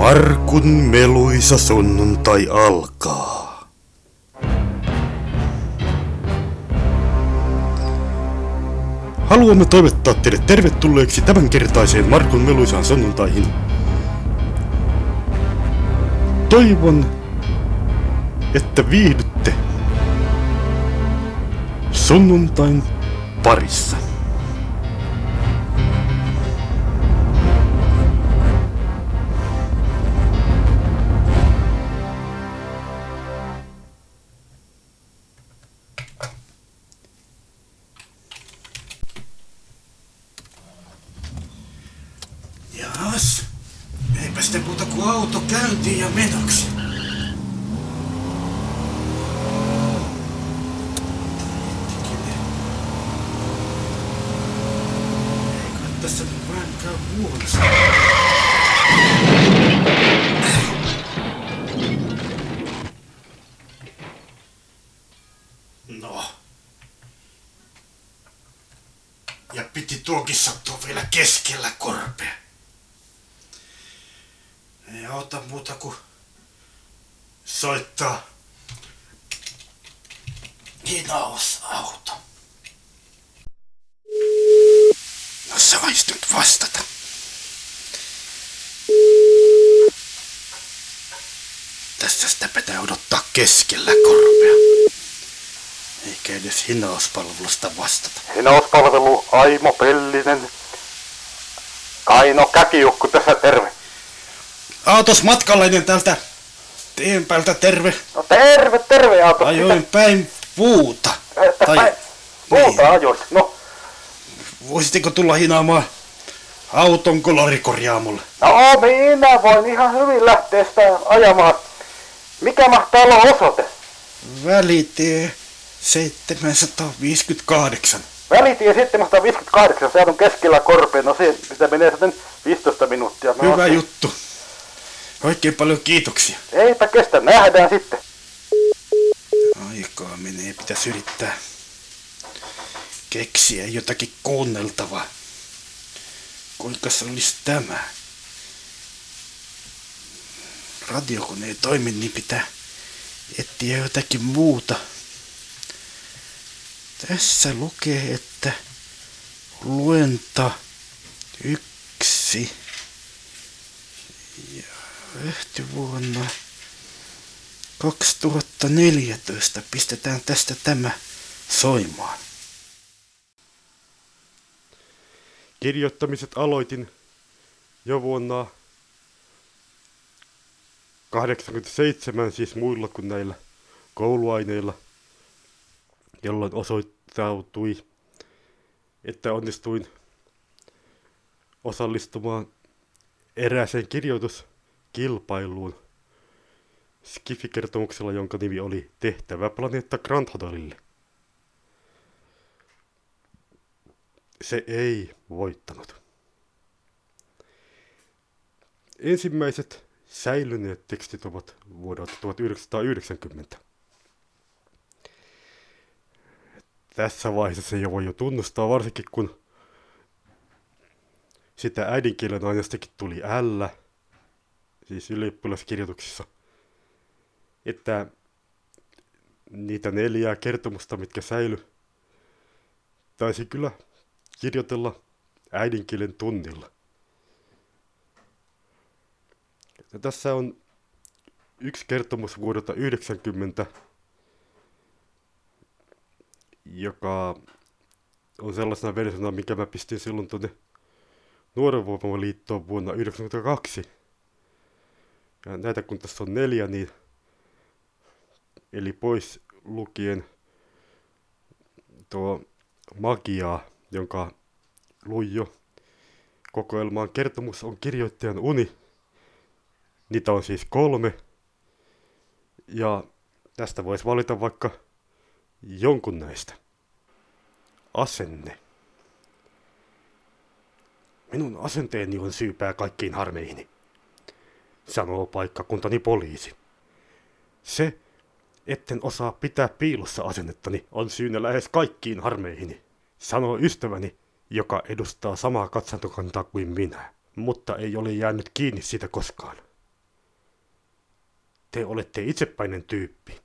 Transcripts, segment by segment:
Markun meluisa sunnuntai alkaa. Haluamme toivottaa teidät tervetulleeksi tämänkertaiseen Markun meluisaan sunnuntaihin. Toivon, että viihdytte sunnuntain parissa. No. Ja piti tuokin sattua vielä keskellä korpea. Ei auta muuta kuin soittaa hinausauto. No sais nyt vastata. Tässä sitä pitää odottaa keskellä korpea. Eikä edes hinauspalvelusta vastata. Hinauspalvelu Aimo Pellinen. Kaino Käkiukku tässä terve. Aatos matkalainen täältä tien päältä terve. No terve, terve Aato. Ajoin päin puuta. Että Tai- päin- Muuta niin. ajoit. No, Voisitteko tulla hinaamaan auton kolarikorjaamolle? no minä voin ihan hyvin lähteä sitä ajamaan. Mikä mahtaa olla osoite? Välitie 758. Välitie 758, se on keskellä korpeen, no se, sitä menee sitten 15 minuuttia. Mä Hyvä oon- juttu. Oikein paljon kiitoksia. Eipä kestä, nähdään sitten. Aikaa menee, pitäisi yrittää keksiä jotakin kuunneltavaa. Kuinka se olisi tämä? Radiokone ei toimi, niin pitää etsiä jotakin muuta. Tässä lukee, että luenta yksi ja vuonna 2014 pistetään tästä tämä soimaan. Kirjoittamiset aloitin jo vuonna 87, siis muilla kuin näillä kouluaineilla, jolloin osoittautui, että onnistuin osallistumaan erääseen kirjoituskilpailuun Skifi-kertomuksella, jonka nimi oli Tehtävä planeetta Grand Hotelille. Se ei voittanut. Ensimmäiset säilyneet tekstit ovat vuodelta 1990. Tässä vaiheessa se jo voi jo tunnustaa, varsinkin kun sitä äidinkielen aineestakin tuli L, siis ylioppilaskirjoituksissa – että niitä neljää kertomusta, mitkä säily, taisi kyllä kirjoitella äidinkielen tunnilla. Ja tässä on yksi kertomus vuodelta 90, joka on sellaisena versiona, mikä mä pistin silloin tuonne Nuorenvoimaliittoon vuonna 1992. Ja näitä kun tässä on neljä, niin eli pois lukien tuo magiaa, jonka luin jo kokoelmaan. Kertomus on kirjoittajan uni. Niitä on siis kolme. Ja tästä voisi valita vaikka jonkun näistä. Asenne. Minun asenteeni on syypää kaikkiin harmeihini, sanoo paikkakuntani poliisi. Se, etten osaa pitää piilossa asennettani, on syynä lähes kaikkiin harmeihini, sanoo ystäväni, joka edustaa samaa katsantokantaa kuin minä, mutta ei ole jäänyt kiinni siitä koskaan. Te olette itsepäinen tyyppi,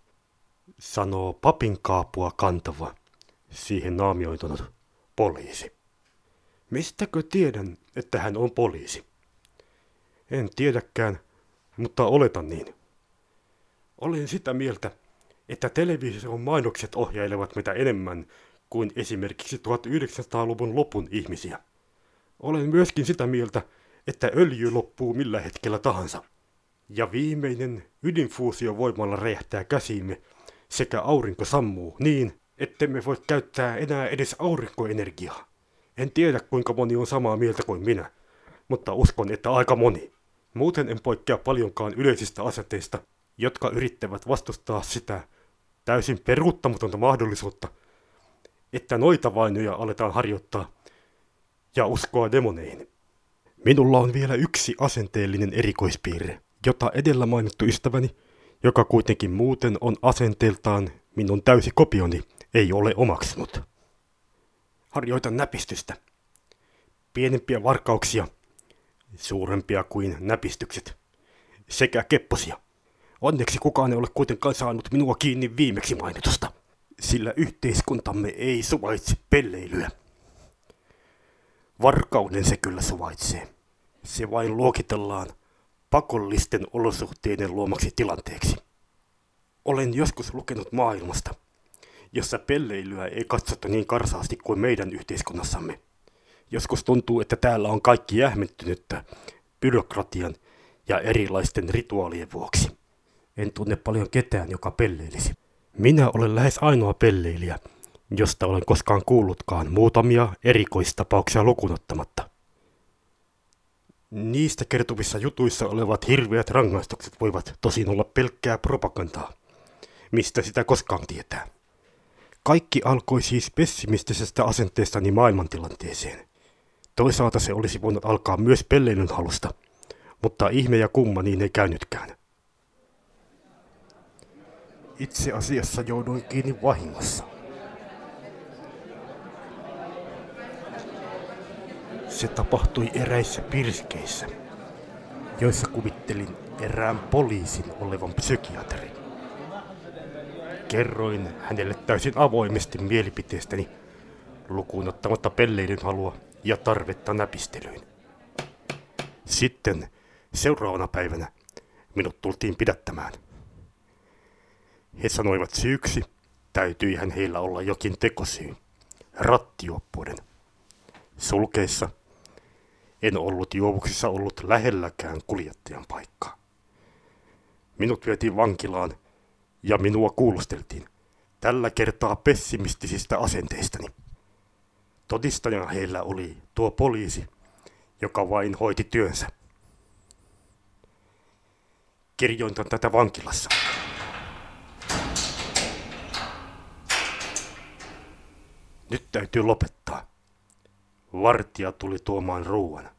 sanoo papin kaapua kantava, siihen naamioitunut poliisi. Mistäkö tiedän, että hän on poliisi? En tiedäkään, mutta oletan niin. Olen sitä mieltä, että television mainokset ohjailevat mitä enemmän kuin esimerkiksi 1900-luvun lopun ihmisiä. Olen myöskin sitä mieltä, että öljy loppuu millä hetkellä tahansa. Ja viimeinen ydinfuusiovoimalla räjähtää käsiimme sekä aurinko sammuu niin, ettemme voi käyttää enää edes aurinkoenergiaa. En tiedä kuinka moni on samaa mieltä kuin minä, mutta uskon, että aika moni. Muuten en poikkea paljonkaan yleisistä aseteista, jotka yrittävät vastustaa sitä täysin peruuttamatonta mahdollisuutta, että noita vainoja aletaan harjoittaa ja uskoa demoneihin. Minulla on vielä yksi asenteellinen erikoispiirre, jota edellä mainittu ystäväni, joka kuitenkin muuten on asenteeltaan minun täysi kopioni, ei ole omaksunut. Harjoitan näpistystä. Pienempiä varkauksia, suurempia kuin näpistykset, sekä kepposia. Onneksi kukaan ei ole kuitenkaan saanut minua kiinni viimeksi mainitusta, sillä yhteiskuntamme ei suvaitse pelleilyä. Varkauden se kyllä suvaitsee. Se vain luokitellaan pakollisten olosuhteiden luomaksi tilanteeksi. Olen joskus lukenut maailmasta, jossa pelleilyä ei katsota niin karsaasti kuin meidän yhteiskunnassamme. Joskus tuntuu, että täällä on kaikki jähmettynyttä byrokratian ja erilaisten rituaalien vuoksi. En tunne paljon ketään, joka pelleilisi. Minä olen lähes ainoa pelleilijä, josta olen koskaan kuullutkaan muutamia erikoistapauksia lukunottamatta. Niistä kertovissa jutuissa olevat hirveät rangaistukset voivat tosin olla pelkkää propagandaa. Mistä sitä koskaan tietää? Kaikki alkoi siis pessimistisestä asenteestani maailmantilanteeseen. Toisaalta se olisi voinut alkaa myös pelleilyn halusta, mutta ihme ja kumma niin ei käynytkään. Itse asiassa jouduin kiinni vahingossa. Se tapahtui eräissä pirskeissä, joissa kuvittelin erään poliisin olevan psykiatri. Kerroin hänelle täysin avoimesti mielipiteestäni, lukuun ottamatta pelleilyn halua ja tarvetta näpistelyyn. Sitten seuraavana päivänä minut tultiin pidättämään. He sanoivat syyksi, täytyihän heillä olla jokin tekosyy, rattioppuuden. Sulkeissa en ollut juovuksissa ollut lähelläkään kuljettajan paikkaa. Minut vietiin vankilaan ja minua kuulusteltiin. Tällä kertaa pessimistisistä asenteistani. Todistajana heillä oli tuo poliisi, joka vain hoiti työnsä. Kirjoitan tätä vankilassa. Nyt täytyy lopettaa. Vartija tuli tuomaan ruuan.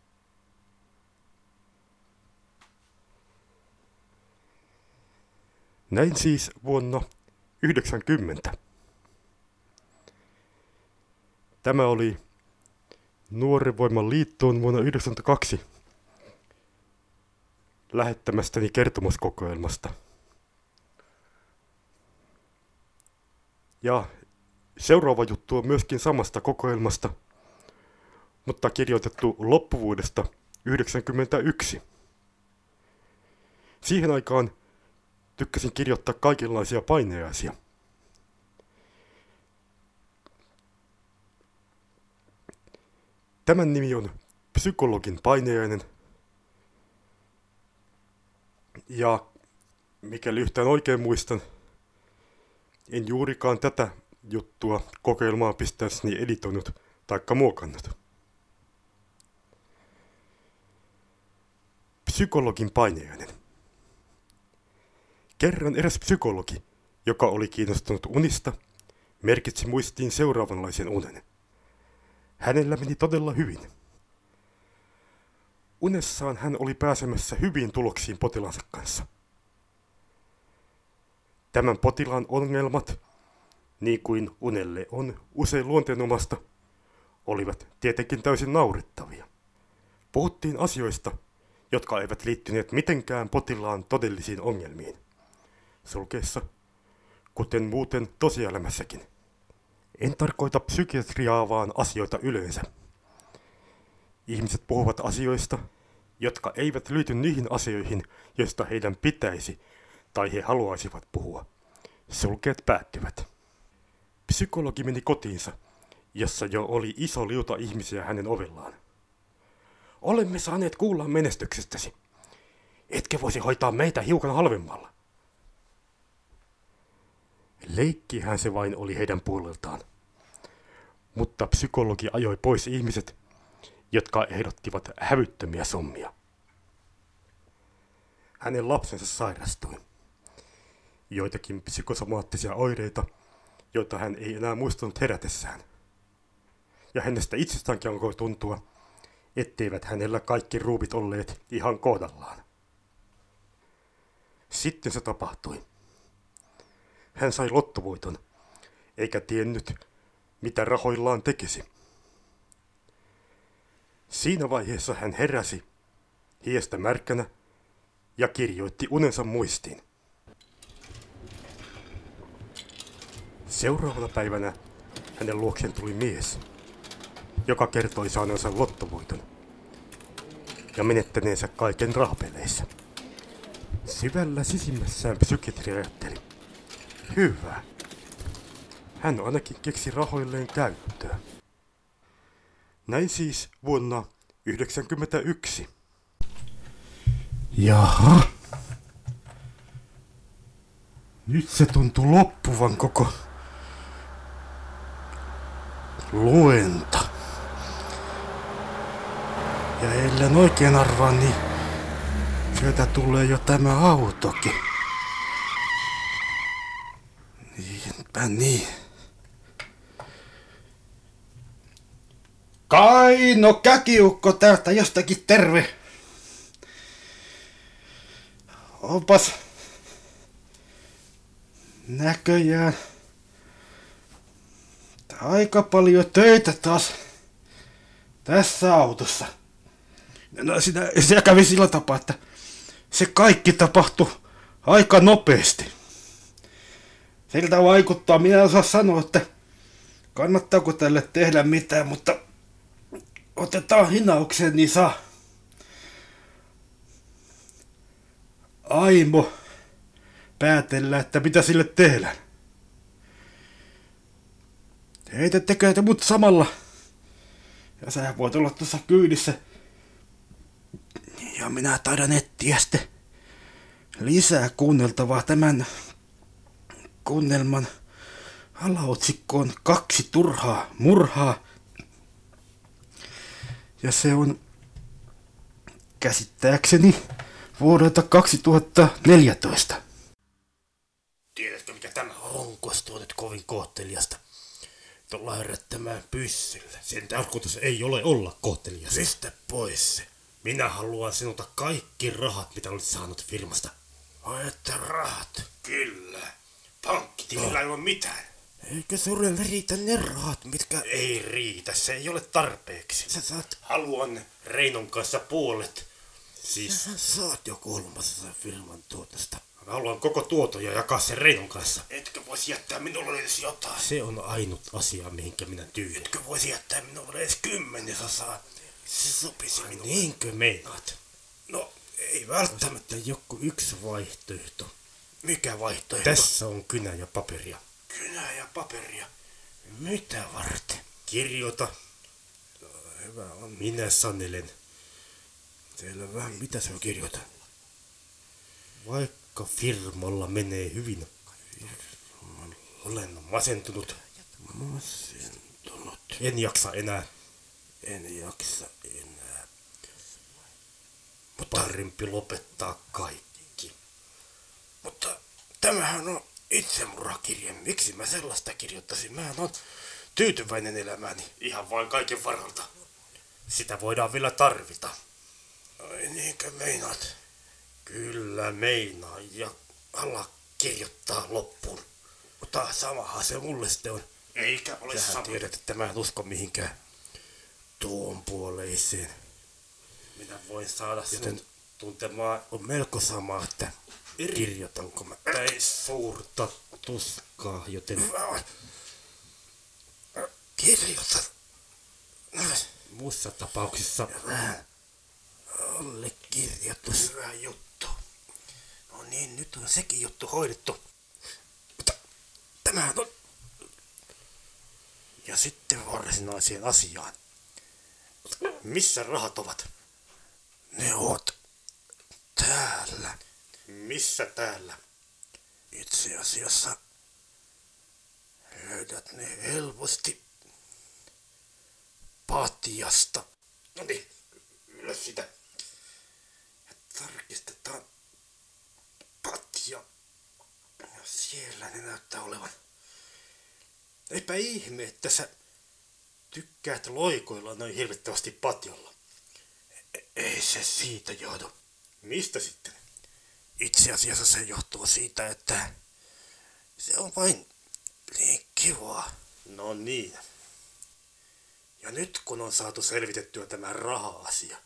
Näin siis vuonna 90. Tämä oli Nuoren voiman liittoon vuonna 1992 lähettämästäni kertomuskokoelmasta. Ja seuraava juttu on myöskin samasta kokoelmasta, mutta kirjoitettu loppuvuodesta 1991. Siihen aikaan tykkäsin kirjoittaa kaikenlaisia paineaisia. Tämän nimi on psykologin paineainen. Ja mikäli yhtään oikein muistan, en juurikaan tätä juttua kokeilmaa pistäessäni editoinut taikka muokannut. Psykologin paineainen. Kerran eräs psykologi, joka oli kiinnostunut unista, merkitsi muistiin seuraavanlaisen unen. Hänellä meni todella hyvin. Unessaan hän oli pääsemässä hyviin tuloksiin potilaansa kanssa. Tämän potilaan ongelmat, niin kuin unelle on usein luonteenomasta, olivat tietenkin täysin naurettavia. Puhuttiin asioista, jotka eivät liittyneet mitenkään potilaan todellisiin ongelmiin. Sulkeessa, kuten muuten tosielämässäkin. En tarkoita psykiatriaa, vaan asioita yleensä. Ihmiset puhuvat asioista, jotka eivät liity niihin asioihin, joista heidän pitäisi tai he haluaisivat puhua. Sulkeet päättyvät. Psykologi meni kotiinsa, jossa jo oli iso liuta ihmisiä hänen ovellaan. Olemme saaneet kuulla menestyksestäsi. Etkä voisi hoitaa meitä hiukan halvemmalla. Leikkihän se vain oli heidän puoleltaan. Mutta psykologi ajoi pois ihmiset, jotka ehdottivat hävyttömiä summia. Hänen lapsensa sairastui. Joitakin psykosomaattisia oireita, joita hän ei enää muistanut herätessään. Ja hänestä itsestäänkin alkoi tuntua, etteivät hänellä kaikki ruuvit olleet ihan kohdallaan. Sitten se tapahtui. Hän sai lottovoiton, eikä tiennyt, mitä rahoillaan tekisi. Siinä vaiheessa hän heräsi, hiestä märkänä, ja kirjoitti unensa muistiin. Seuraavana päivänä hänen luokseen tuli mies, joka kertoi saaneensa lottovoiton ja menettäneensä kaiken rahpeleissä. Syvällä sisimmässään psykiatri ajatteli. Hyvä. Hän ainakin keksi rahoilleen käyttöä. Näin siis vuonna 1991. Jaha. Nyt se tuntuu loppuvan koko luenta. Ja ellen oikein arvaa, niin sieltä tulee jo tämä autokin. Niinpä niin. Kaino käkiukko täältä jostakin terve. Opas näköjään aika paljon töitä taas tässä autossa. No sitä, se kävi sillä tapaa, että se kaikki tapahtui aika nopeasti. Siltä vaikuttaa, minä en osaa sanoa, että kannattaako tälle tehdä mitään, mutta otetaan hinaukseen, niin saa. Aimo päätellä, että mitä sille tehdään. Heitettekö te mut samalla? Ja sä voit olla tuossa kyydissä. Ja minä taidan etsiä sitten lisää kuunneltavaa tämän kuunnelman alaotsikko on kaksi turhaa murhaa. Ja se on käsittääkseni vuodelta 2014. Tiedätkö mikä tämä on? Nyt kovin kohteliasta? Tuolla herättämään pyssyllä. Sen tarkoitus ei ole olla kohtelias. Pistä pois se. Minä haluan sinulta kaikki rahat, mitä olet saanut firmasta. Ai että rahat? Kyllä. Pankkitilillä ei ole mitään. Eikö sulle riitä ne rahat, mitkä... Ei riitä, se ei ole tarpeeksi. Sä saat... Haluan Reinon kanssa puolet. Siis... Sä saat jo kolmasosa firman tuotosta. Mä haluan koko tuoton ja jakaa sen Reinon kanssa. Etkö voisi jättää minulle edes jotain? Se on ainut asia, mihinkä minä tyydyn. Etkö voisi jättää minulle edes kymmenesosaa? Se sopisi minulle. Niinkö meinaat? No, ei välttämättä joku yksi vaihtoehto. Mikä vaihtoehto? Tässä on kynä ja paperia. Kynä ja paperia? Mitä varten? Kirjoita. No, hyvä on. Minä sanelen. Selvä. Mitä se on kirjoita? Vaikka firmalla menee hyvin. Firmalla. Olen masentunut. Masentunut. En jaksa enää. En jaksa enää. Mutta parempi lopettaa kaikki. Mutta tämähän on itsemurhakirje. Miksi mä sellaista kirjoittaisin? Mä on tyytyväinen elämääni. Ihan vain kaiken varalta. Sitä voidaan vielä tarvita. Ai niinkö meinaat? Kyllä meinaa ja ala kirjoittaa loppuun. Mutta samahan se mulle sitten on. Eikä ole Sähän sama. tiedät, että mä en usko mihinkään tuon puoleiseen. Minä voin saada Joten tuntemaan on melko sama, että kirjoitanko mä ei suurta tuskaa, joten Kirjoita. muussa tapauksessa Allekirjoitus. hyvä juttu. No niin, nyt on sekin juttu hoidettu. Mutta tämähän on... Ja sitten varsinaiseen asiaan. Missä rahat ovat? Ne oot täällä. Missä täällä? Itse asiassa löydät ne helposti patjasta. No niin, ylös sitä. Ja tarkistetaan patja. Ja siellä ne näyttää olevan. Eipä ihme, että sä tykkäät loikoilla noin hirvittävästi patjolla. Ei se siitä johdu. Mistä sitten? Itse asiassa se johtuu siitä, että se on vain niin kivaa. No niin. Ja nyt kun on saatu selvitettyä tämä raha-asia,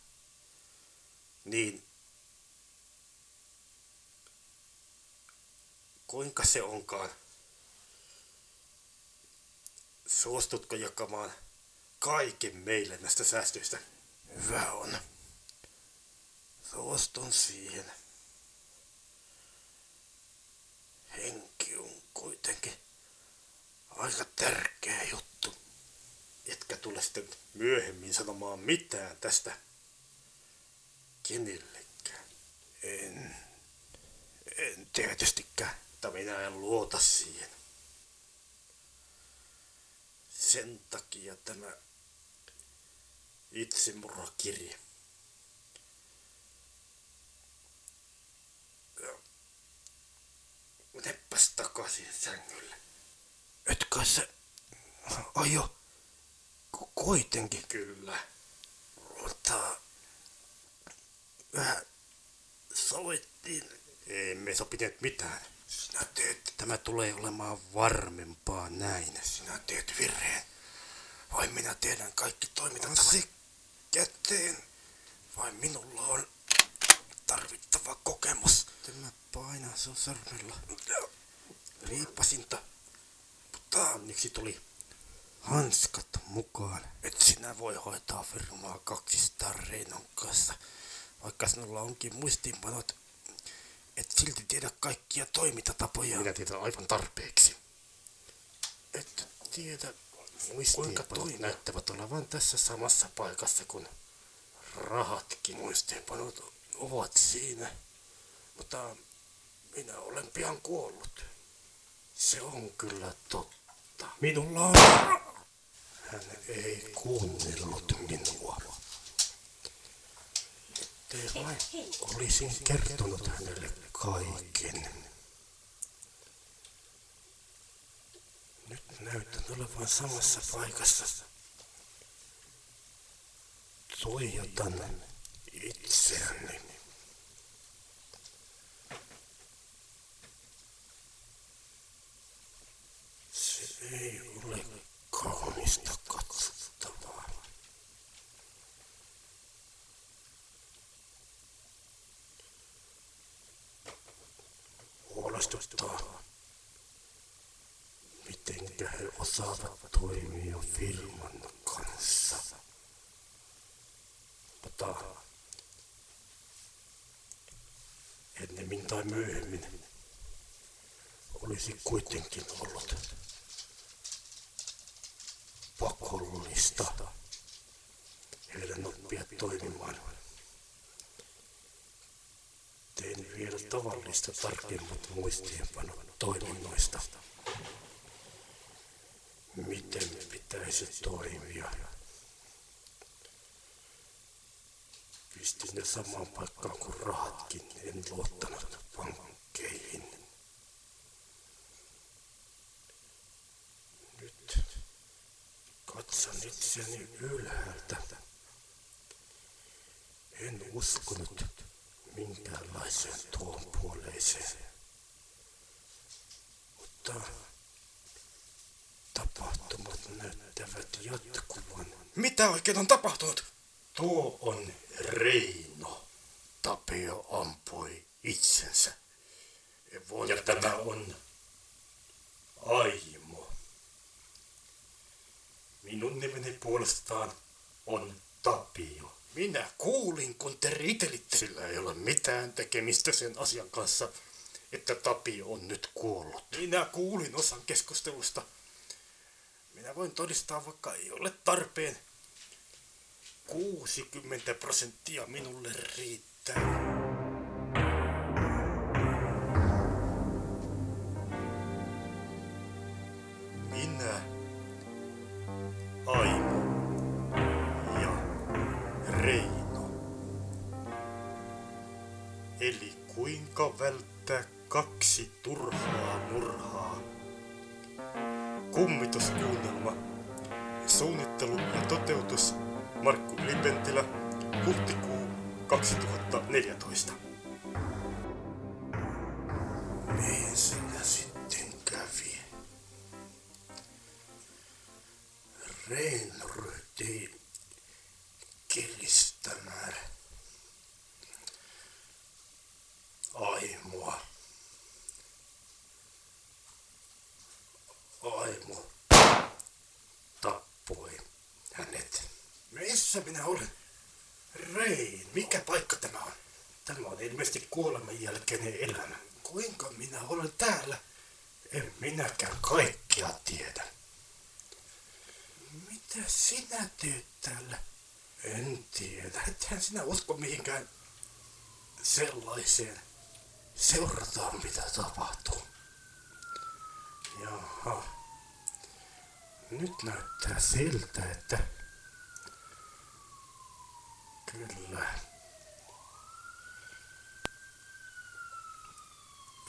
niin kuinka se onkaan? Suostutko jakamaan kaiken meille näistä säästöistä? Hyvä on. Suostun siihen. Henki on kuitenkin aika tärkeä juttu. Etkä tule sitten myöhemmin sanomaan mitään tästä kenellekään. En, en tietystikään. Mutta minä en luota siihen. Sen takia tämä itsemurhakirje. Ja Menepäs takaisin sängylle. Etkö se aio ku- kuitenkin Kyllä. mutta vähän sovittiin. Emme sopineet mitään. Sinä teet, Tämä tulee olemaan varmempaa näin. sinä teet virheen. Vai minä tiedän kaikki toimintatavat käteen. Vai minulla on tarvittava kokemus. Tämä painaa sun sormella. Riippasinta, Mutta onneksi tuli hanskat mukaan. et sinä voi hoitaa firmaa 200 Reinon kanssa. Vaikka sinulla onkin muistiinpanot, et silti tiedä kaikkia toimintatapoja. Minä tiedän aivan tarpeeksi. et tiedä, Kuinka toimia? näyttävät olevan tässä samassa paikassa kuin rahatkin. muistiinpanot ovat siinä. Mutta minä olen pian kuollut. Se on kyllä totta. Minulla on... Hän ei kuunnellut minua. Ettei vain olisin kertonut hänelle kaiken. Nyt näytän olevan samassa paikassa. Tuijotan itseäni. Se ei ole kaunista katsottavaa. Huolestuttaa. Mitenkä he osaavat toimia firman kanssa. Mutta ennemmin tai myöhemmin olisi kuitenkin ollut pakollista heidän oppia toimimaan. Tein vielä tavallista tarkemmat muistiinpanot toiminnoista. Miten pitäisi toimia. Pistin ne samaan paikkaan kuin rahatkin, en luottanut pankkeihin. Nyt katson itseäni ylhäältä. En uskonut minkäänlaiseen tuon puoleiseen. Mutta tapahtumat näyttävät jatkuvan. Mitä oikein on tapahtunut? Tuo on Reino. Tapio ampui itsensä. toivon. Ja tämä on Aimo. Minun nimeni puolestaan on Tapio. Minä kuulin, kun te riitelitte. Sillä ei ole mitään tekemistä sen asian kanssa, että Tapio on nyt kuollut. Minä kuulin osan keskustelusta. Minä voin todistaa, vaikka ei ole tarpeen. 60 prosenttia minulle riittää. Minä, Aimo ja Reino. Eli kuinka välttää kaksi turhaa murhaa? Kummituskuunnelma. Suunnittelu ja toteutus Markku Ylipentilä, huhtikuu 2014. En tiedä. Ethän sinä usko mihinkään sellaiseen. Seurataan mitä tapahtuu. Jaha. Nyt näyttää siltä, että Kyllä.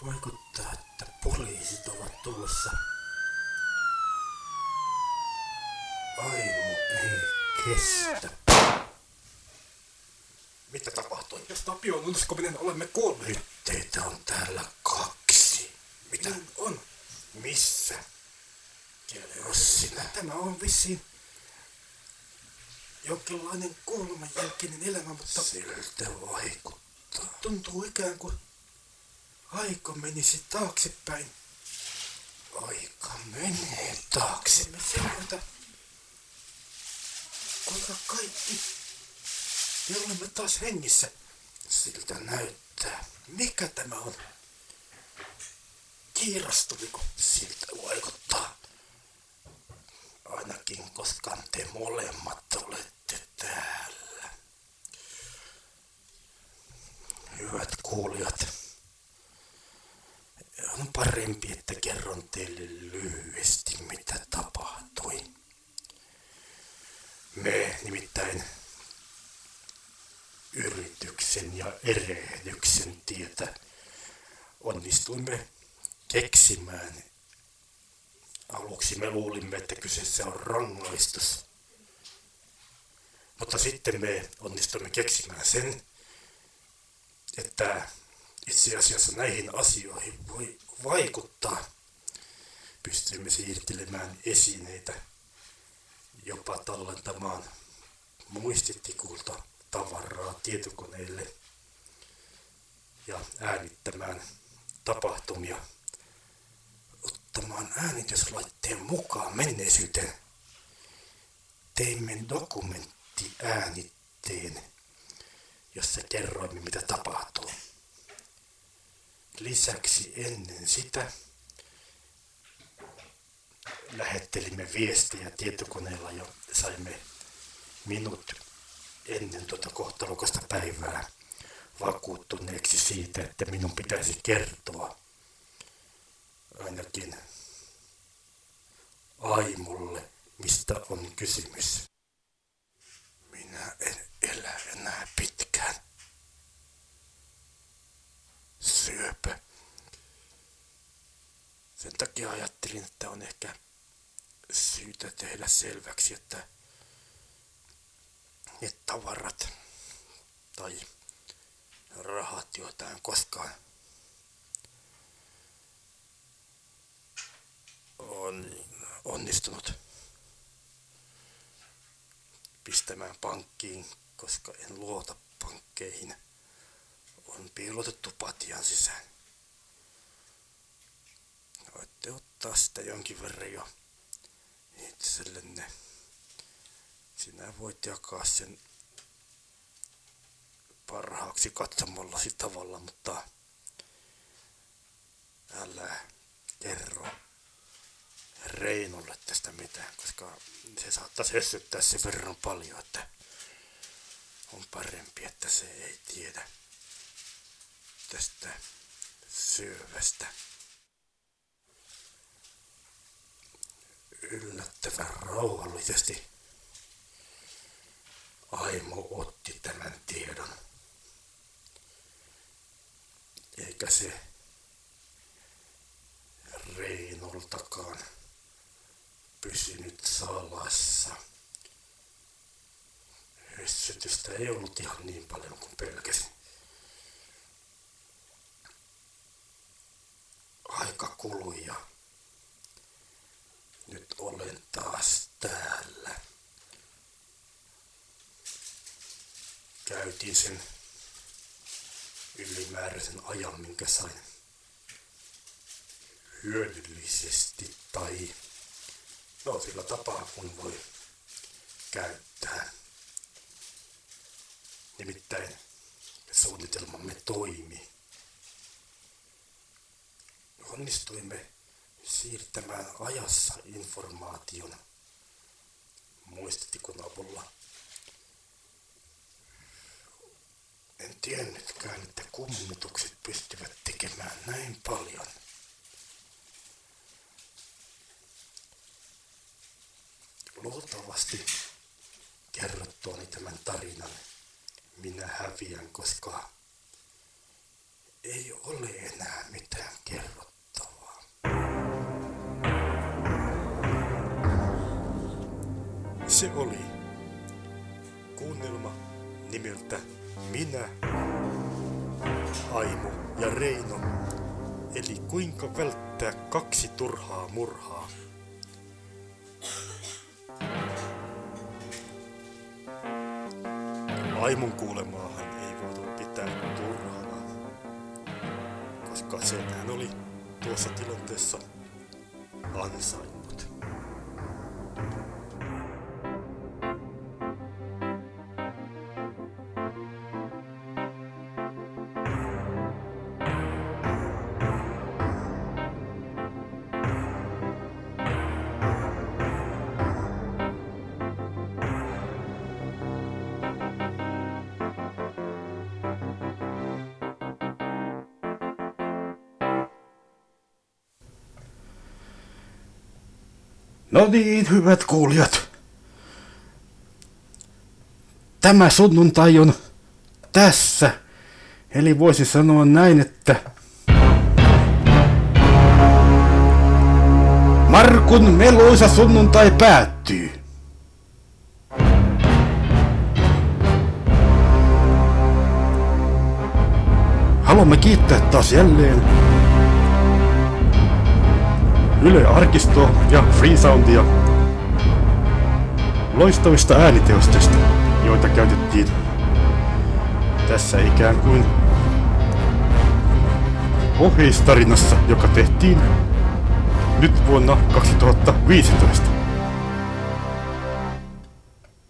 Vaikuttaa, että poliisit ovat tulossa. Aimo ei kestä. Mitä tapahtui? Jos Tapio on uskominen, olemme kuolleet. Nyt teitä on täällä kaksi. Mitä on? Missä? Kerro sinä. Tämä on vissiin jonkinlainen jälkeinen elämä, mutta... Siltä vaikuttaa. Tuntuu ikään kuin aika menisi taaksepäin. Aika menee taakse. Me seurata, kuinka kaikki me olemme taas hengissä. Siltä näyttää. Mikä tämä on? Kiirastuviko? Siltä vaikuttaa. Ainakin koska te molemmat olette täällä. Hyvät kuulijat, on parempi, että kerron teille lyhyesti, mitä tapahtui. Me nimittäin yrityksen ja erehdyksen tietä onnistuimme keksimään Aluksi me luulimme, että kyseessä on rangaistus. Mutta sitten me onnistuimme keksimään sen, että itse asiassa näihin asioihin voi vaikuttaa. Pystyimme siirtelemään esineitä, jopa tallentamaan muistitikulta tavaraa tietokoneille ja äänittämään tapahtumia ottamaan äänityslaitteen mukaan menneisyyteen. Teimme dokumenttiäänitteen, jossa kerroimme mitä tapahtuu. Lisäksi ennen sitä lähettelimme viestiä tietokoneella ja saimme minut ennen tuota kohtalokasta päivää vakuuttuneeksi siitä, että minun pitäisi kertoa ainakin Aimulle, mistä on kysymys. Minä en elä enää pitkään. Syöpä. Sen takia ajattelin, että on ehkä syytä tehdä selväksi, että ne tavarat tai rahat, joita en koskaan on onnistunut pistämään pankkiin, koska en luota pankkeihin. On piilotettu patjan sisään. voitte ottaa sitä jonkin verran jo itsellenne. Sinä voit jakaa sen parhaaksi katsomallasi tavalla, mutta älä kerro Reinolle tästä mitään, koska se saattaisi hessyttää sen verran paljon, että on parempi, että se ei tiedä tästä syövästä. Yllättävän rauhallisesti Aimo otti tämän tiedon. Eikä se Reinoltakaan pysynyt salassa. Hyssytystä ei ollut ihan niin paljon kuin pelkäsin. Aika kului ja nyt olen taas täällä. Käytin sen ylimääräisen ajan, minkä sain hyödyllisesti tai no sillä tapaa kun voi käyttää. Nimittäin suunnitelmamme toimi. Onnistuimme siirtämään ajassa informaation muistitikun avulla. En tiennytkään, että kummitukset pystyvät tekemään näin paljon. Luultavasti kerrottuani tämän tarinan minä häviän, koska ei ole enää mitään kerrottavaa. Se oli kuunnelma nimeltä Minä, Aimo ja Reino, eli kuinka välttää kaksi turhaa murhaa. Aimon kuulemaahan ei voitu pitää turhana, koska sen hän oli tuossa tilanteessa ansainnut. No niin, hyvät kuulijat. Tämä sunnuntai on tässä. Eli voisi sanoa näin, että... Markun meluisa sunnuntai päättyy. Haluamme kiittää taas jälleen Yle Arkisto ja Freesoundia loistavista ääniteostoista, joita käytettiin tässä ikään kuin oheistarinassa, joka tehtiin nyt vuonna 2015.